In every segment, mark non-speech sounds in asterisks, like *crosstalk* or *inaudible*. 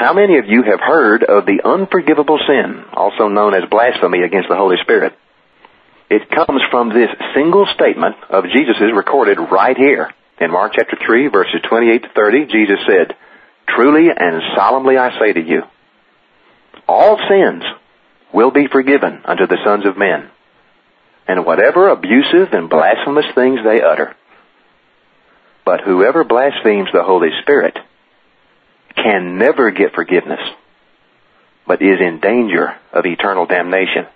How many of you have heard of the unforgivable sin, also known as blasphemy against the Holy Spirit? It comes from this single statement of Jesus' recorded right here. In Mark chapter 3, verses 28 to 30, Jesus said, Truly and solemnly I say to you, all sins will be forgiven unto the sons of men, and whatever abusive and blasphemous things they utter. But whoever blasphemes the Holy Spirit can never get forgiveness, but is in danger of eternal damnation.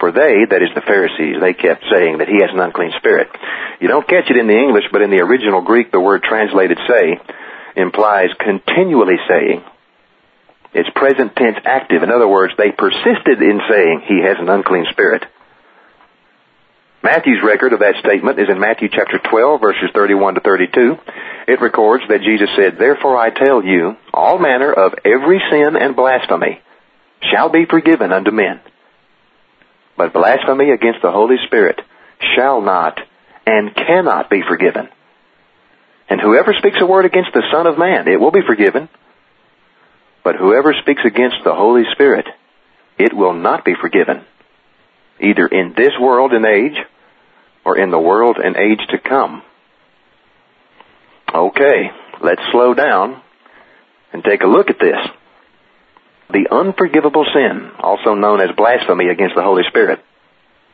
For they, that is the Pharisees, they kept saying that he has an unclean spirit. You don't catch it in the English, but in the original Greek, the word translated say implies continually saying. It's present tense active. In other words, they persisted in saying he has an unclean spirit. Matthew's record of that statement is in Matthew chapter 12 verses 31 to 32. It records that Jesus said, Therefore I tell you, all manner of every sin and blasphemy shall be forgiven unto men. But blasphemy against the Holy Spirit shall not and cannot be forgiven. And whoever speaks a word against the Son of Man, it will be forgiven. But whoever speaks against the Holy Spirit, it will not be forgiven, either in this world and age or in the world and age to come. Okay, let's slow down and take a look at this. The unforgivable sin, also known as blasphemy against the Holy Spirit,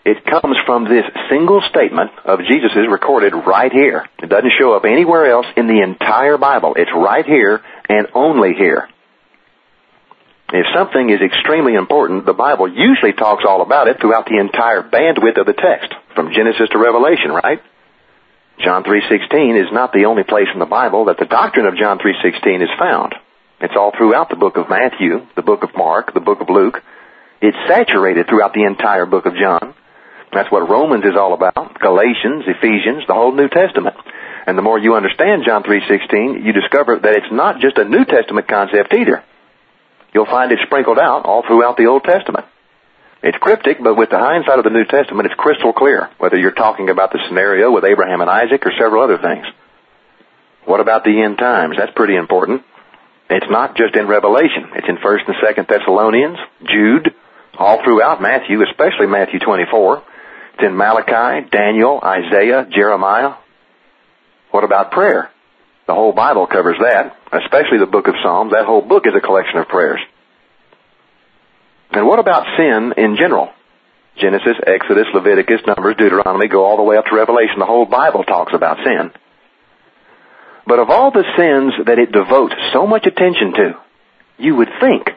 it comes from this single statement of Jesus' recorded right here. It doesn't show up anywhere else in the entire Bible. It's right here and only here. If something is extremely important, the Bible usually talks all about it throughout the entire bandwidth of the text, from Genesis to Revelation, right? John 3.16 is not the only place in the Bible that the doctrine of John 3.16 is found. It's all throughout the book of Matthew, the book of Mark, the book of Luke. It's saturated throughout the entire book of John. That's what Romans is all about. Galatians, Ephesians, the whole New Testament. And the more you understand John 3.16, you discover that it's not just a New Testament concept either. You'll find it sprinkled out all throughout the Old Testament. It's cryptic, but with the hindsight of the New Testament, it's crystal clear, whether you're talking about the scenario with Abraham and Isaac or several other things. What about the end times? That's pretty important. It's not just in Revelation. It's in 1st and 2nd Thessalonians, Jude, all throughout Matthew, especially Matthew 24. It's in Malachi, Daniel, Isaiah, Jeremiah. What about prayer? The whole Bible covers that, especially the book of Psalms. That whole book is a collection of prayers. And what about sin in general? Genesis, Exodus, Leviticus, Numbers, Deuteronomy, go all the way up to Revelation. The whole Bible talks about sin. But of all the sins that it devotes so much attention to, you would think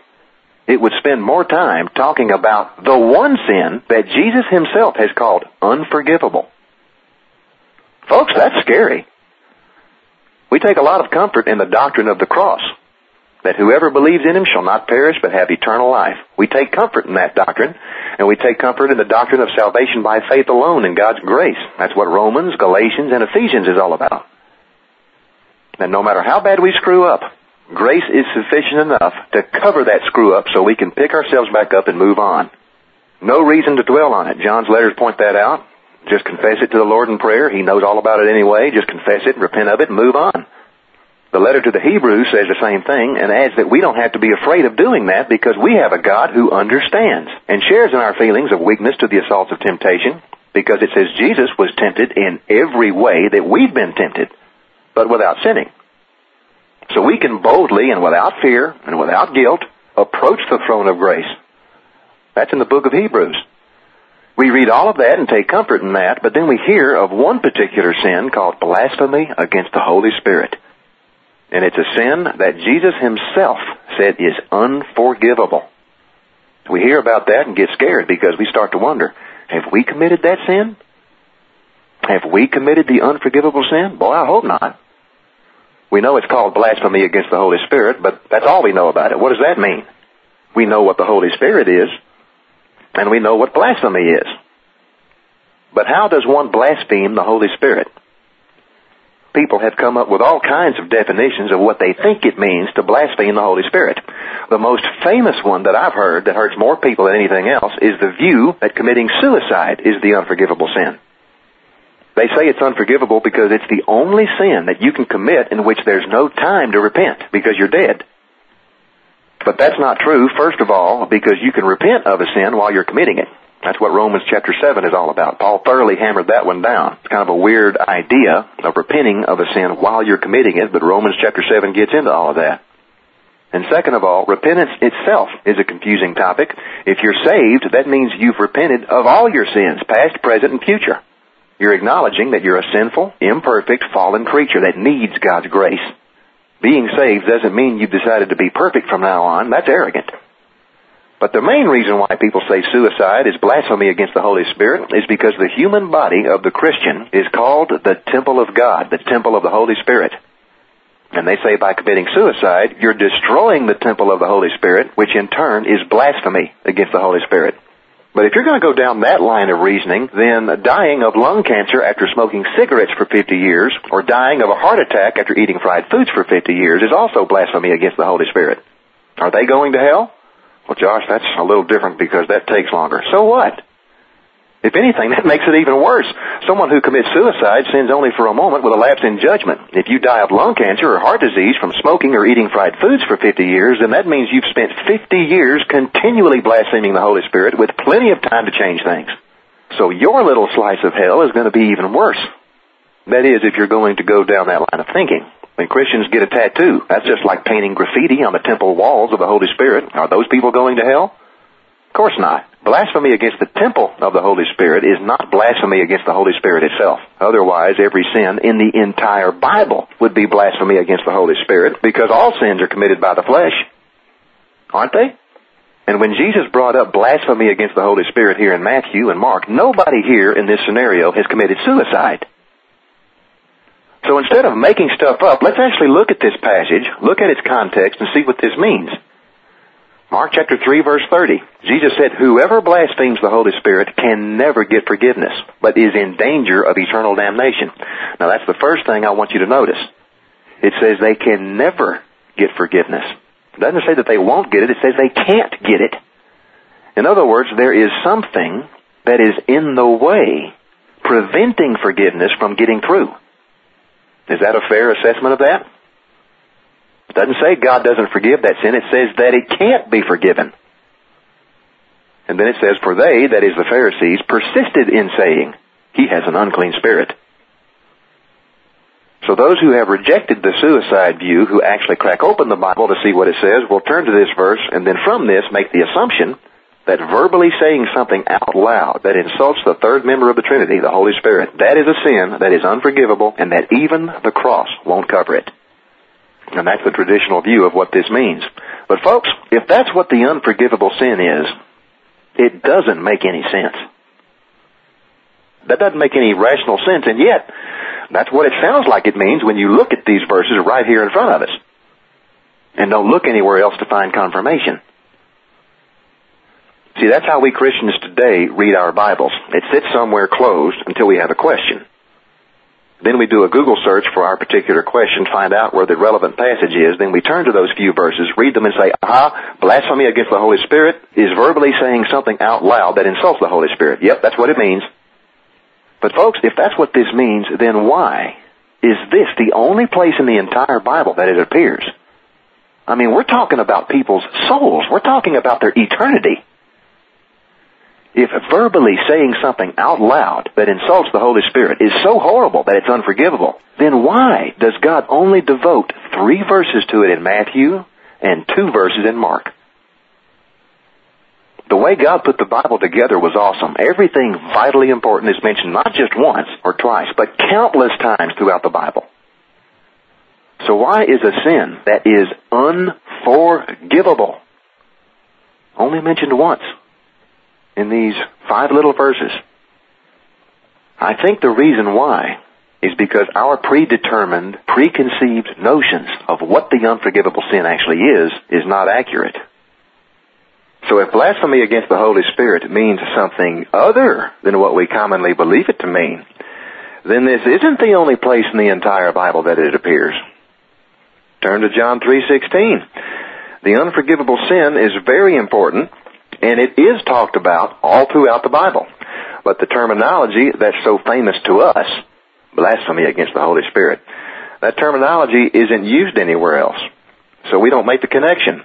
it would spend more time talking about the one sin that Jesus himself has called unforgivable. Folks, that's scary. We take a lot of comfort in the doctrine of the cross, that whoever believes in him shall not perish but have eternal life. We take comfort in that doctrine, and we take comfort in the doctrine of salvation by faith alone in God's grace. That's what Romans, Galatians, and Ephesians is all about. And no matter how bad we screw up, grace is sufficient enough to cover that screw up so we can pick ourselves back up and move on. No reason to dwell on it. John's letters point that out. Just confess it to the Lord in prayer. He knows all about it anyway. Just confess it, repent of it, and move on. The letter to the Hebrews says the same thing and adds that we don't have to be afraid of doing that because we have a God who understands and shares in our feelings of weakness to the assaults of temptation because it says Jesus was tempted in every way that we've been tempted, but without sinning. So we can boldly and without fear and without guilt approach the throne of grace. That's in the book of Hebrews. We read all of that and take comfort in that, but then we hear of one particular sin called blasphemy against the Holy Spirit. And it's a sin that Jesus himself said is unforgivable. We hear about that and get scared because we start to wonder, have we committed that sin? Have we committed the unforgivable sin? Boy, I hope not. We know it's called blasphemy against the Holy Spirit, but that's all we know about it. What does that mean? We know what the Holy Spirit is, and we know what blasphemy is. But how does one blaspheme the Holy Spirit? People have come up with all kinds of definitions of what they think it means to blaspheme the Holy Spirit. The most famous one that I've heard that hurts more people than anything else is the view that committing suicide is the unforgivable sin. They say it's unforgivable because it's the only sin that you can commit in which there's no time to repent because you're dead. But that's not true, first of all, because you can repent of a sin while you're committing it. That's what Romans chapter 7 is all about. Paul thoroughly hammered that one down. It's kind of a weird idea of repenting of a sin while you're committing it, but Romans chapter 7 gets into all of that. And second of all, repentance itself is a confusing topic. If you're saved, that means you've repented of all your sins, past, present, and future. You're acknowledging that you're a sinful, imperfect, fallen creature that needs God's grace. Being saved doesn't mean you've decided to be perfect from now on. That's arrogant. But the main reason why people say suicide is blasphemy against the Holy Spirit is because the human body of the Christian is called the temple of God, the temple of the Holy Spirit. And they say by committing suicide, you're destroying the temple of the Holy Spirit, which in turn is blasphemy against the Holy Spirit. But if you're going to go down that line of reasoning, then dying of lung cancer after smoking cigarettes for 50 years, or dying of a heart attack after eating fried foods for 50 years is also blasphemy against the Holy Spirit. Are they going to hell? Well, Josh, that's a little different because that takes longer. So what? If anything, that makes it even worse. Someone who commits suicide sins only for a moment with a lapse in judgment. If you die of lung cancer or heart disease from smoking or eating fried foods for 50 years, then that means you've spent 50 years continually blaspheming the Holy Spirit with plenty of time to change things. So your little slice of hell is going to be even worse. That is, if you're going to go down that line of thinking. When Christians get a tattoo, that's just like painting graffiti on the temple walls of the Holy Spirit. Are those people going to hell? Of course not. Blasphemy against the temple of the Holy Spirit is not blasphemy against the Holy Spirit itself. Otherwise, every sin in the entire Bible would be blasphemy against the Holy Spirit because all sins are committed by the flesh. Aren't they? And when Jesus brought up blasphemy against the Holy Spirit here in Matthew and Mark, nobody here in this scenario has committed suicide. So instead of making stuff up, let's actually look at this passage, look at its context, and see what this means. Mark chapter 3 verse 30. Jesus said, Whoever blasphemes the Holy Spirit can never get forgiveness, but is in danger of eternal damnation. Now that's the first thing I want you to notice. It says they can never get forgiveness. It doesn't say that they won't get it, it says they can't get it. In other words, there is something that is in the way preventing forgiveness from getting through. Is that a fair assessment of that? It doesn't say God doesn't forgive that sin. It says that it can't be forgiven. And then it says, for they, that is the Pharisees, persisted in saying, he has an unclean spirit. So those who have rejected the suicide view, who actually crack open the Bible to see what it says, will turn to this verse and then from this make the assumption that verbally saying something out loud that insults the third member of the Trinity, the Holy Spirit, that is a sin that is unforgivable and that even the cross won't cover it. And that's the traditional view of what this means. But folks, if that's what the unforgivable sin is, it doesn't make any sense. That doesn't make any rational sense, and yet, that's what it sounds like it means when you look at these verses right here in front of us. And don't look anywhere else to find confirmation. See, that's how we Christians today read our Bibles. It sits somewhere closed until we have a question. Then we do a Google search for our particular question, find out where the relevant passage is, then we turn to those few verses, read them and say, aha, blasphemy against the Holy Spirit is verbally saying something out loud that insults the Holy Spirit. Yep, that's what it means. But folks, if that's what this means, then why is this the only place in the entire Bible that it appears? I mean, we're talking about people's souls. We're talking about their eternity. If verbally saying something out loud that insults the Holy Spirit is so horrible that it's unforgivable, then why does God only devote three verses to it in Matthew and two verses in Mark? The way God put the Bible together was awesome. Everything vitally important is mentioned not just once or twice, but countless times throughout the Bible. So why is a sin that is unforgivable only mentioned once? In these five little verses. I think the reason why is because our predetermined, preconceived notions of what the unforgivable sin actually is, is not accurate. So if blasphemy against the Holy Spirit means something other than what we commonly believe it to mean, then this isn't the only place in the entire Bible that it appears. Turn to John 3:16. The unforgivable sin is very important and it is talked about all throughout the Bible. But the terminology that's so famous to us, blasphemy against the Holy Spirit, that terminology isn't used anywhere else. So we don't make the connection.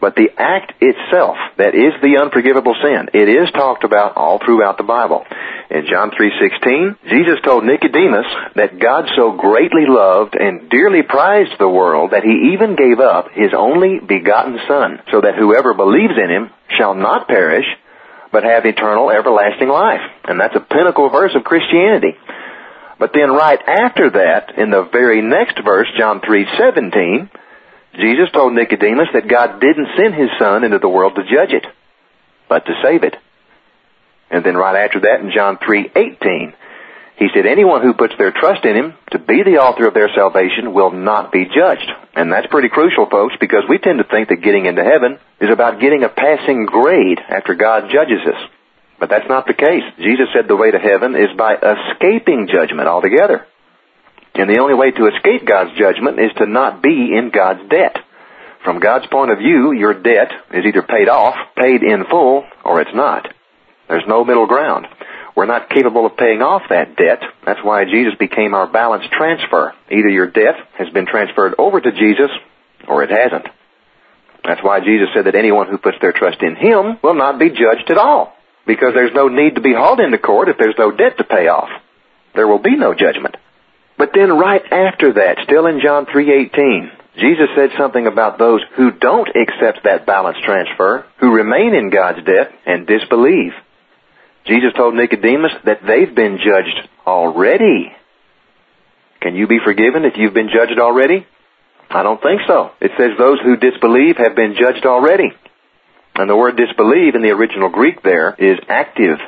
But the act itself, that is the unforgivable sin, it is talked about all throughout the Bible. In John 3:16, Jesus told Nicodemus that God so greatly loved and dearly prized the world that he even gave up his only begotten son, so that whoever believes in him shall not perish, but have eternal everlasting life. And that's a pinnacle verse of Christianity. But then right after that, in the very next verse, John 3:17, Jesus told Nicodemus that God didn't send his son into the world to judge it, but to save it. And then right after that in John 3:18, he said anyone who puts their trust in him to be the author of their salvation will not be judged. And that's pretty crucial, folks, because we tend to think that getting into heaven is about getting a passing grade after God judges us. But that's not the case. Jesus said the way to heaven is by escaping judgment altogether. And the only way to escape God's judgment is to not be in God's debt. From God's point of view, your debt is either paid off, paid in full, or it's not. There's no middle ground. We're not capable of paying off that debt. That's why Jesus became our balance transfer. Either your debt has been transferred over to Jesus, or it hasn't. That's why Jesus said that anyone who puts their trust in Him will not be judged at all. Because there's no need to be hauled into court if there's no debt to pay off. There will be no judgment. But then right after that, still in John 3:18, Jesus said something about those who don't accept that balance transfer, who remain in God's debt and disbelieve. Jesus told Nicodemus that they've been judged already. Can you be forgiven if you've been judged already? I don't think so. It says those who disbelieve have been judged already. And the word disbelieve in the original Greek there is active.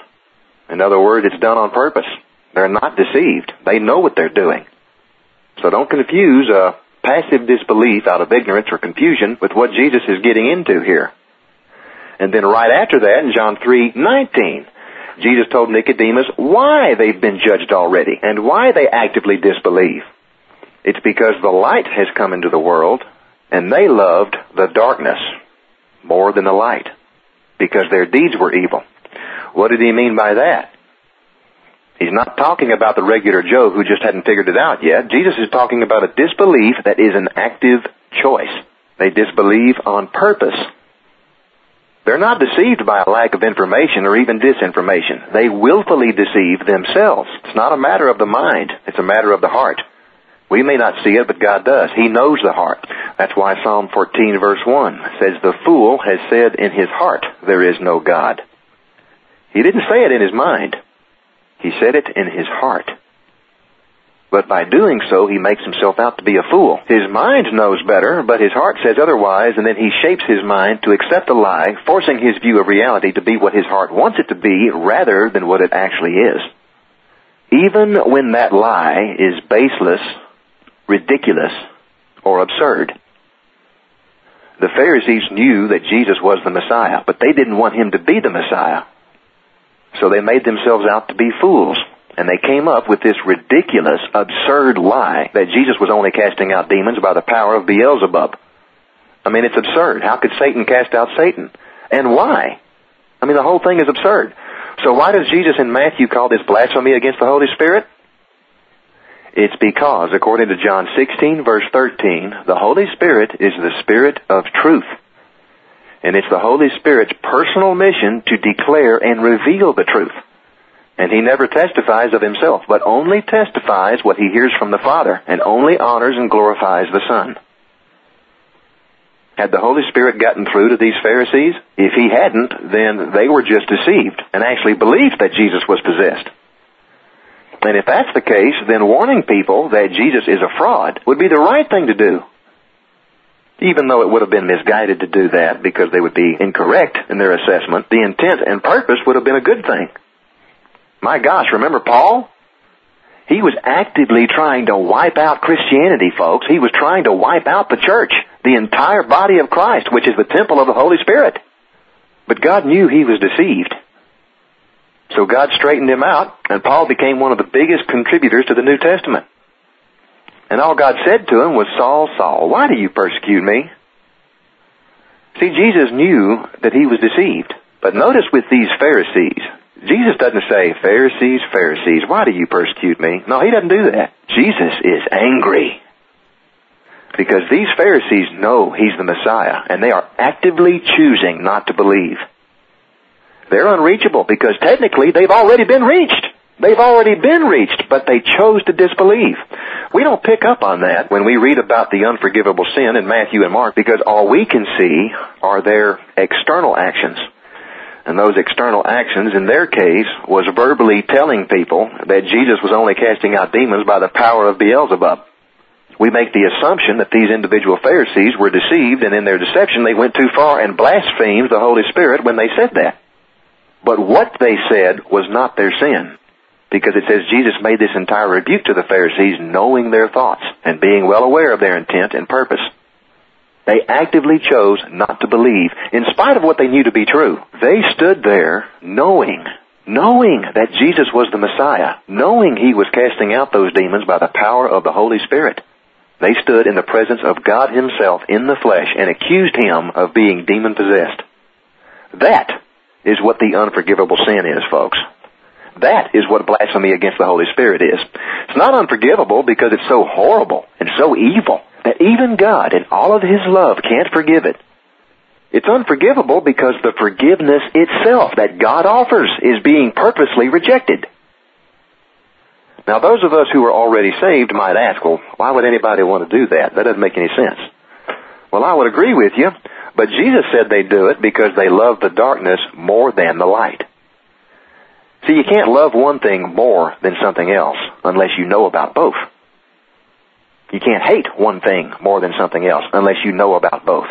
In other words, it's done on purpose. They're not deceived. They know what they're doing. So don't confuse a passive disbelief out of ignorance or confusion with what Jesus is getting into here. And then right after that, in John 3:19, Jesus told Nicodemus why they've been judged already and why they actively disbelieve. It's because the light has come into the world and they loved the darkness more than the light because their deeds were evil. What did he mean by that? He's not talking about the regular Joe who just hadn't figured it out yet. Jesus is talking about a disbelief that is an active choice. They disbelieve on purpose. They're not deceived by a lack of information or even disinformation. They willfully deceive themselves. It's not a matter of the mind. It's a matter of the heart. We may not see it, but God does. He knows the heart. That's why Psalm 14 verse 1 says, The fool has said in his heart, there is no God. He didn't say it in his mind. He said it in his heart. But by doing so, he makes himself out to be a fool. His mind knows better, but his heart says otherwise, and then he shapes his mind to accept a lie, forcing his view of reality to be what his heart wants it to be rather than what it actually is. Even when that lie is baseless, ridiculous, or absurd. The Pharisees knew that Jesus was the Messiah, but they didn't want him to be the Messiah. So they made themselves out to be fools. And they came up with this ridiculous, absurd lie that Jesus was only casting out demons by the power of Beelzebub. I mean, it's absurd. How could Satan cast out Satan? And why? I mean, the whole thing is absurd. So why does Jesus in Matthew call this blasphemy against the Holy Spirit? It's because, according to John 16 verse 13, the Holy Spirit is the Spirit of truth. And it's the Holy Spirit's personal mission to declare and reveal the truth. And he never testifies of himself, but only testifies what he hears from the Father, and only honors and glorifies the Son. Had the Holy Spirit gotten through to these Pharisees? If he hadn't, then they were just deceived, and actually believed that Jesus was possessed. And if that's the case, then warning people that Jesus is a fraud would be the right thing to do even though it would have been misguided to do that because they would be incorrect in their assessment, the intent and purpose would have been a good thing. My gosh, remember Paul? He was actively trying to wipe out Christianity, folks. He was trying to wipe out the church, the entire body of Christ, which is the temple of the Holy Spirit. But God knew he was deceived. So God straightened him out, and Paul became one of the biggest contributors to the New Testament. And all God said to him was, Saul, Saul, why do you persecute me? See, Jesus knew that he was deceived. But notice with these Pharisees, Jesus doesn't say, Pharisees, Pharisees, why do you persecute me? No, he doesn't do that. Jesus is angry. Because these Pharisees know he's the Messiah, and they are actively choosing not to believe. They're unreachable because technically they've already been reached. They've already been reached, but they chose to disbelieve. We don't pick up on that when we read about the unforgivable sin in Matthew and Mark because all we can see are their external actions. And those external actions, in their case, was verbally telling people that Jesus was only casting out demons by the power of Beelzebub. We make the assumption that these individual Pharisees were deceived and in their deception they went too far and blasphemed the Holy Spirit when they said that. But what they said was not their sin. Because it says Jesus made this entire rebuke to the Pharisees knowing their thoughts and being well aware of their intent and purpose. They actively chose not to believe, in spite of what they knew to be true. They stood there knowing, knowing that Jesus was the Messiah, knowing he was casting out those demons by the power of the Holy Spirit. They stood in the presence of God himself in the flesh and accused him of being demon possessed. That is what the unforgivable sin is, folks. That is what blasphemy against the Holy Spirit is. It's not unforgivable because it's so horrible and so evil that even God in all of His love can't forgive it. It's unforgivable because the forgiveness itself that God offers is being purposely rejected. Now those of us who are already saved might ask, well, why would anybody want to do that? That doesn't make any sense. Well, I would agree with you, but Jesus said they do it because they love the darkness more than the light. See, you can't love one thing more than something else unless you know about both. You can't hate one thing more than something else unless you know about both.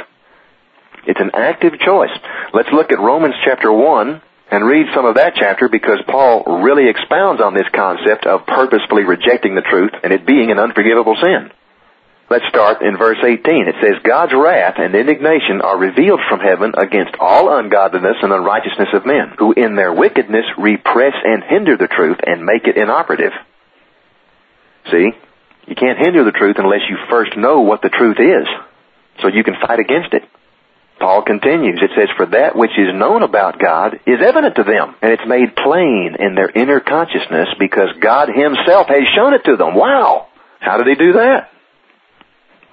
It's an active choice. Let's look at Romans chapter 1 and read some of that chapter because Paul really expounds on this concept of purposefully rejecting the truth and it being an unforgivable sin. Let's start in verse 18. It says, God's wrath and indignation are revealed from heaven against all ungodliness and unrighteousness of men, who in their wickedness repress and hinder the truth and make it inoperative. See? You can't hinder the truth unless you first know what the truth is, so you can fight against it. Paul continues, it says, For that which is known about God is evident to them, and it's made plain in their inner consciousness because God Himself has shown it to them. Wow! How did He do that?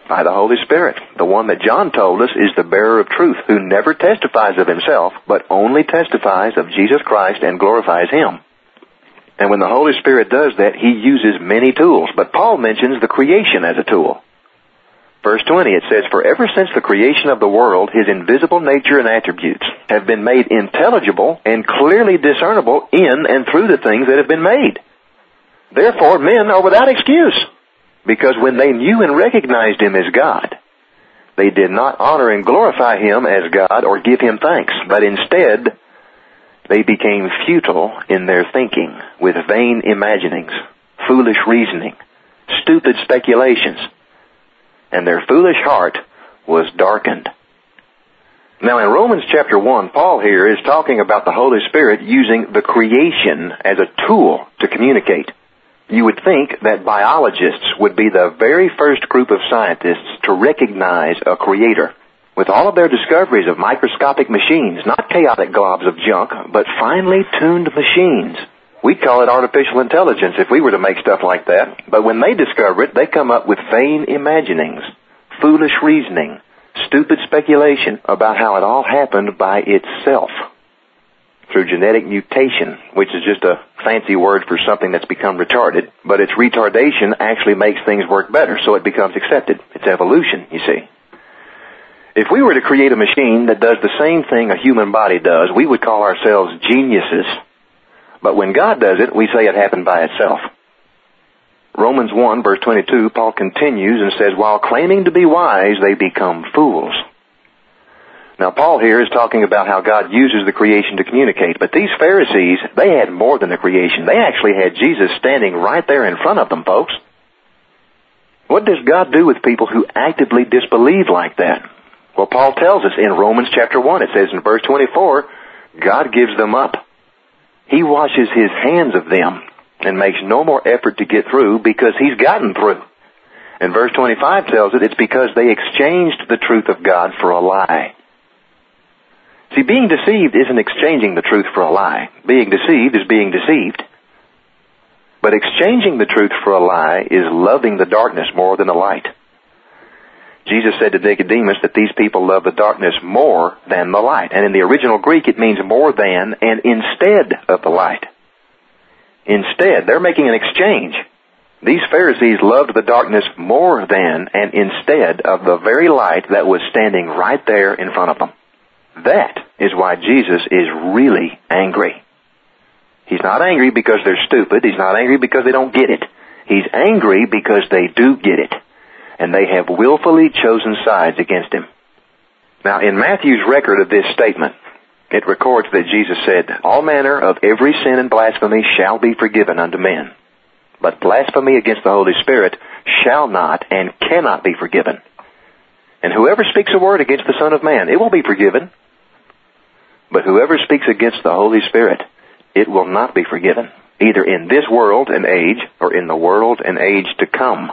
By the Holy Spirit. The one that John told us is the bearer of truth, who never testifies of himself, but only testifies of Jesus Christ and glorifies him. And when the Holy Spirit does that, he uses many tools. But Paul mentions the creation as a tool. Verse 20, it says, For ever since the creation of the world, his invisible nature and attributes have been made intelligible and clearly discernible in and through the things that have been made. Therefore, men are without excuse. Because when they knew and recognized him as God, they did not honor and glorify him as God or give him thanks, but instead they became futile in their thinking with vain imaginings, foolish reasoning, stupid speculations, and their foolish heart was darkened. Now in Romans chapter 1, Paul here is talking about the Holy Spirit using the creation as a tool to communicate you would think that biologists would be the very first group of scientists to recognize a creator. With all of their discoveries of microscopic machines, not chaotic globs of junk, but finely tuned machines. We'd call it artificial intelligence if we were to make stuff like that. But when they discover it, they come up with vain imaginings, foolish reasoning, stupid speculation about how it all happened by itself through genetic mutation, which is just a fancy word for something that's become retarded, but its retardation actually makes things work better, so it becomes accepted. It's evolution, you see. If we were to create a machine that does the same thing a human body does, we would call ourselves geniuses. But when God does it, we say it happened by itself. Romans 1 verse 22, Paul continues and says, while claiming to be wise, they become fools. Now Paul here is talking about how God uses the creation to communicate, but these Pharisees, they had more than the creation. They actually had Jesus standing right there in front of them, folks. What does God do with people who actively disbelieve like that? Well, Paul tells us in Romans chapter 1, it says in verse 24, God gives them up. He washes his hands of them and makes no more effort to get through because he's gotten through. And verse 25 tells it it's because they exchanged the truth of God for a lie. See, being deceived isn't exchanging the truth for a lie. Being deceived is being deceived. But exchanging the truth for a lie is loving the darkness more than the light. Jesus said to Nicodemus that these people love the darkness more than the light. And in the original Greek it means more than and instead of the light. Instead, they're making an exchange. These Pharisees loved the darkness more than and instead of the very light that was standing right there in front of them. That is why Jesus is really angry. He's not angry because they're stupid. He's not angry because they don't get it. He's angry because they do get it. And they have willfully chosen sides against him. Now, in Matthew's record of this statement, it records that Jesus said, All manner of every sin and blasphemy shall be forgiven unto men. But blasphemy against the Holy Spirit shall not and cannot be forgiven. And whoever speaks a word against the Son of Man, it will be forgiven. But whoever speaks against the Holy Spirit, it will not be forgiven, either in this world and age or in the world and age to come.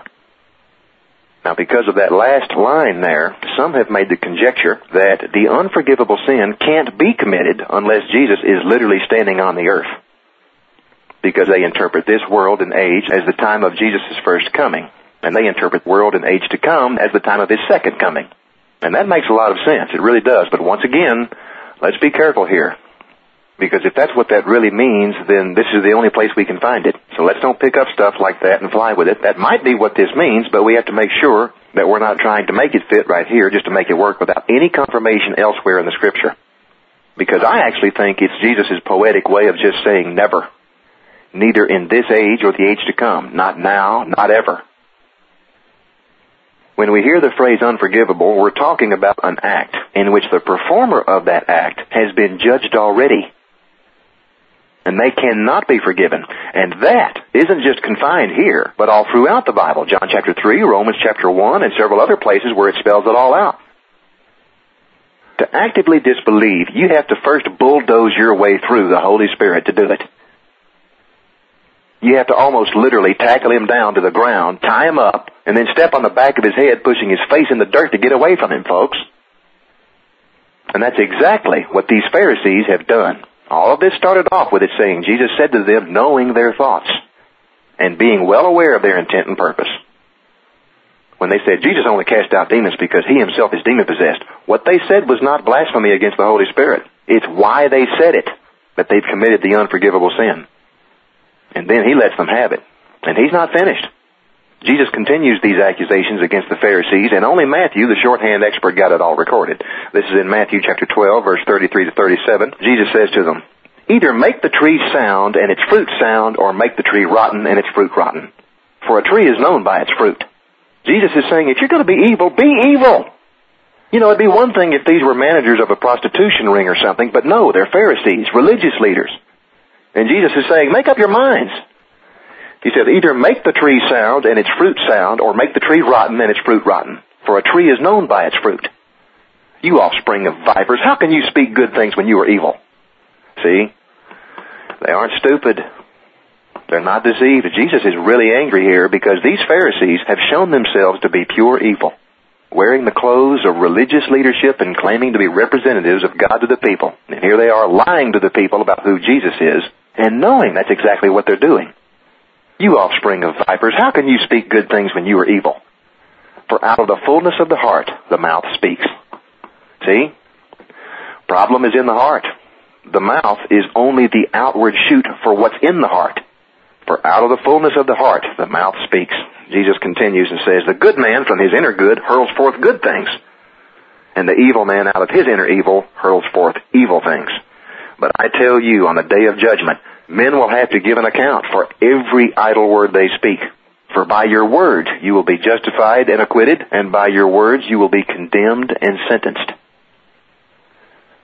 Now, because of that last line there, some have made the conjecture that the unforgivable sin can't be committed unless Jesus is literally standing on the earth. Because they interpret this world and age as the time of Jesus' first coming. And they interpret world and age to come as the time of his second coming. And that makes a lot of sense. It really does. But once again, let's be careful here. Because if that's what that really means, then this is the only place we can find it. So let's don't pick up stuff like that and fly with it. That might be what this means, but we have to make sure that we're not trying to make it fit right here just to make it work without any confirmation elsewhere in the scripture. Because I actually think it's Jesus' poetic way of just saying never. Neither in this age or the age to come. Not now, not ever. When we hear the phrase unforgivable, we're talking about an act in which the performer of that act has been judged already and they cannot be forgiven. And that isn't just confined here, but all throughout the Bible. John chapter 3, Romans chapter 1, and several other places where it spells it all out. To actively disbelieve, you have to first bulldoze your way through the Holy Spirit to do it. You have to almost literally tackle him down to the ground, tie him up, and then step on the back of his head, pushing his face in the dirt to get away from him, folks. And that's exactly what these Pharisees have done. All of this started off with it saying, Jesus said to them, knowing their thoughts and being well aware of their intent and purpose. When they said Jesus only cast out demons because he himself is demon possessed, what they said was not blasphemy against the Holy Spirit. It's why they said it that they've committed the unforgivable sin. And then he lets them have it. And he's not finished. Jesus continues these accusations against the Pharisees, and only Matthew, the shorthand expert, got it all recorded. This is in Matthew chapter 12, verse 33 to 37. Jesus says to them, Either make the tree sound and its fruit sound, or make the tree rotten and its fruit rotten. For a tree is known by its fruit. Jesus is saying, if you're going to be evil, be evil. You know, it'd be one thing if these were managers of a prostitution ring or something, but no, they're Pharisees, religious leaders. And Jesus is saying, make up your minds. He said, either make the tree sound and its fruit sound, or make the tree rotten and its fruit rotten. For a tree is known by its fruit. You offspring of vipers, how can you speak good things when you are evil? See? They aren't stupid. They're not deceived. Jesus is really angry here because these Pharisees have shown themselves to be pure evil, wearing the clothes of religious leadership and claiming to be representatives of God to the people. And here they are lying to the people about who Jesus is and knowing that's exactly what they're doing. You offspring of vipers, how can you speak good things when you are evil? For out of the fullness of the heart, the mouth speaks. See? Problem is in the heart. The mouth is only the outward shoot for what's in the heart. For out of the fullness of the heart, the mouth speaks. Jesus continues and says, The good man from his inner good hurls forth good things, and the evil man out of his inner evil hurls forth evil things. But I tell you, on the day of judgment, men will have to give an account for every idle word they speak. For by your word you will be justified and acquitted, and by your words you will be condemned and sentenced.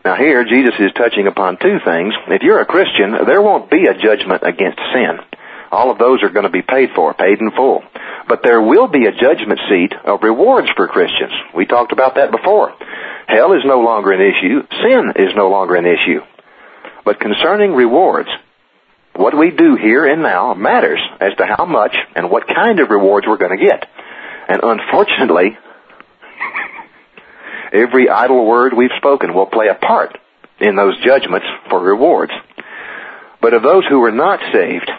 Now here, Jesus is touching upon two things. If you're a Christian, there won't be a judgment against sin. All of those are going to be paid for, paid in full. But there will be a judgment seat of rewards for Christians. We talked about that before. Hell is no longer an issue. Sin is no longer an issue. But concerning rewards, what we do here and now matters as to how much and what kind of rewards we're going to get. And unfortunately, *laughs* every idle word we've spoken will play a part in those judgments for rewards. But of those who are not saved,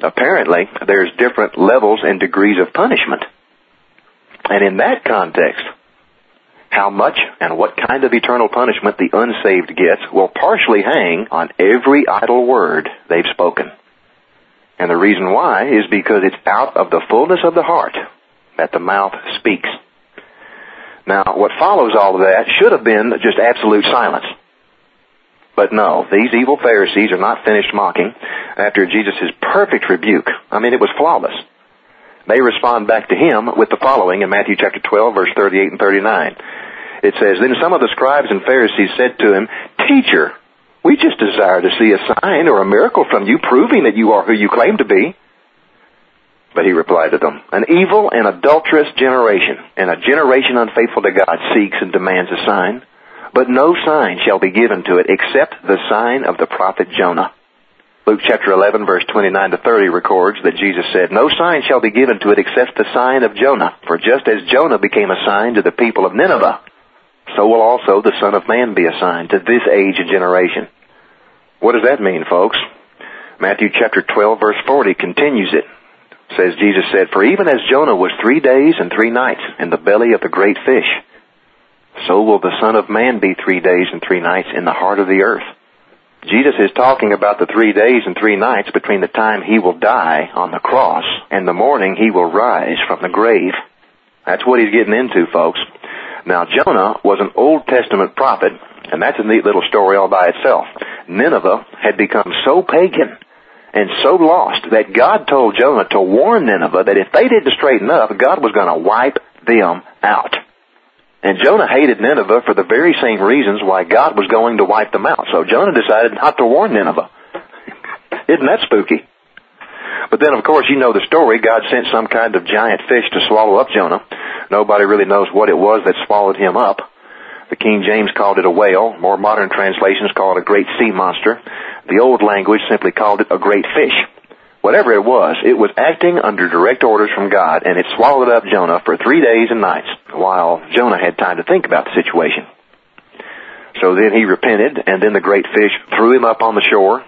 apparently there's different levels and degrees of punishment. And in that context, how much and what kind of eternal punishment the unsaved gets will partially hang on every idle word they've spoken. And the reason why is because it's out of the fullness of the heart that the mouth speaks. Now, what follows all of that should have been just absolute silence. But no, these evil Pharisees are not finished mocking after Jesus' perfect rebuke. I mean, it was flawless. They respond back to him with the following in Matthew chapter 12 verse 38 and 39. It says, Then some of the scribes and Pharisees said to him, Teacher, we just desire to see a sign or a miracle from you proving that you are who you claim to be. But he replied to them, An evil and adulterous generation, and a generation unfaithful to God seeks and demands a sign, but no sign shall be given to it except the sign of the prophet Jonah. Luke chapter 11 verse 29 to 30 records that Jesus said, No sign shall be given to it except the sign of Jonah. For just as Jonah became a sign to the people of Nineveh, so will also the Son of Man be a sign to this age and generation. What does that mean, folks? Matthew chapter 12 verse 40 continues it says Jesus said, For even as Jonah was three days and three nights in the belly of the great fish, so will the Son of Man be three days and three nights in the heart of the earth. Jesus is talking about the three days and three nights between the time he will die on the cross and the morning he will rise from the grave. That's what he's getting into, folks. Now, Jonah was an Old Testament prophet, and that's a neat little story all by itself. Nineveh had become so pagan and so lost that God told Jonah to warn Nineveh that if they didn't straighten up, God was going to wipe them out. And Jonah hated Nineveh for the very same reasons why God was going to wipe them out. So Jonah decided not to warn Nineveh. Isn't that spooky? But then, of course, you know the story. God sent some kind of giant fish to swallow up Jonah. Nobody really knows what it was that swallowed him up. The King James called it a whale. More modern translations call it a great sea monster. The old language simply called it a great fish. Whatever it was, it was acting under direct orders from God, and it swallowed up Jonah for three days and nights, while Jonah had time to think about the situation. So then he repented, and then the great fish threw him up on the shore,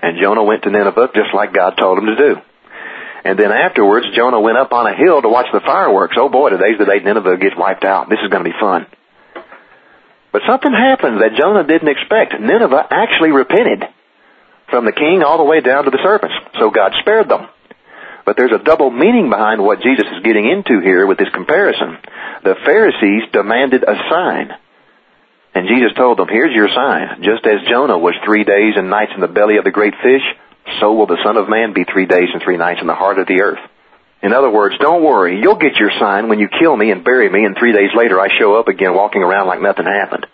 and Jonah went to Nineveh just like God told him to do. And then afterwards, Jonah went up on a hill to watch the fireworks. Oh boy, today's the day Nineveh gets wiped out. This is going to be fun. But something happened that Jonah didn't expect. Nineveh actually repented from the king all the way down to the servants. So God spared them. But there's a double meaning behind what Jesus is getting into here with this comparison. The Pharisees demanded a sign. And Jesus told them, here's your sign. Just as Jonah was three days and nights in the belly of the great fish, so will the Son of Man be three days and three nights in the heart of the earth. In other words, don't worry. You'll get your sign when you kill me and bury me and three days later I show up again walking around like nothing happened.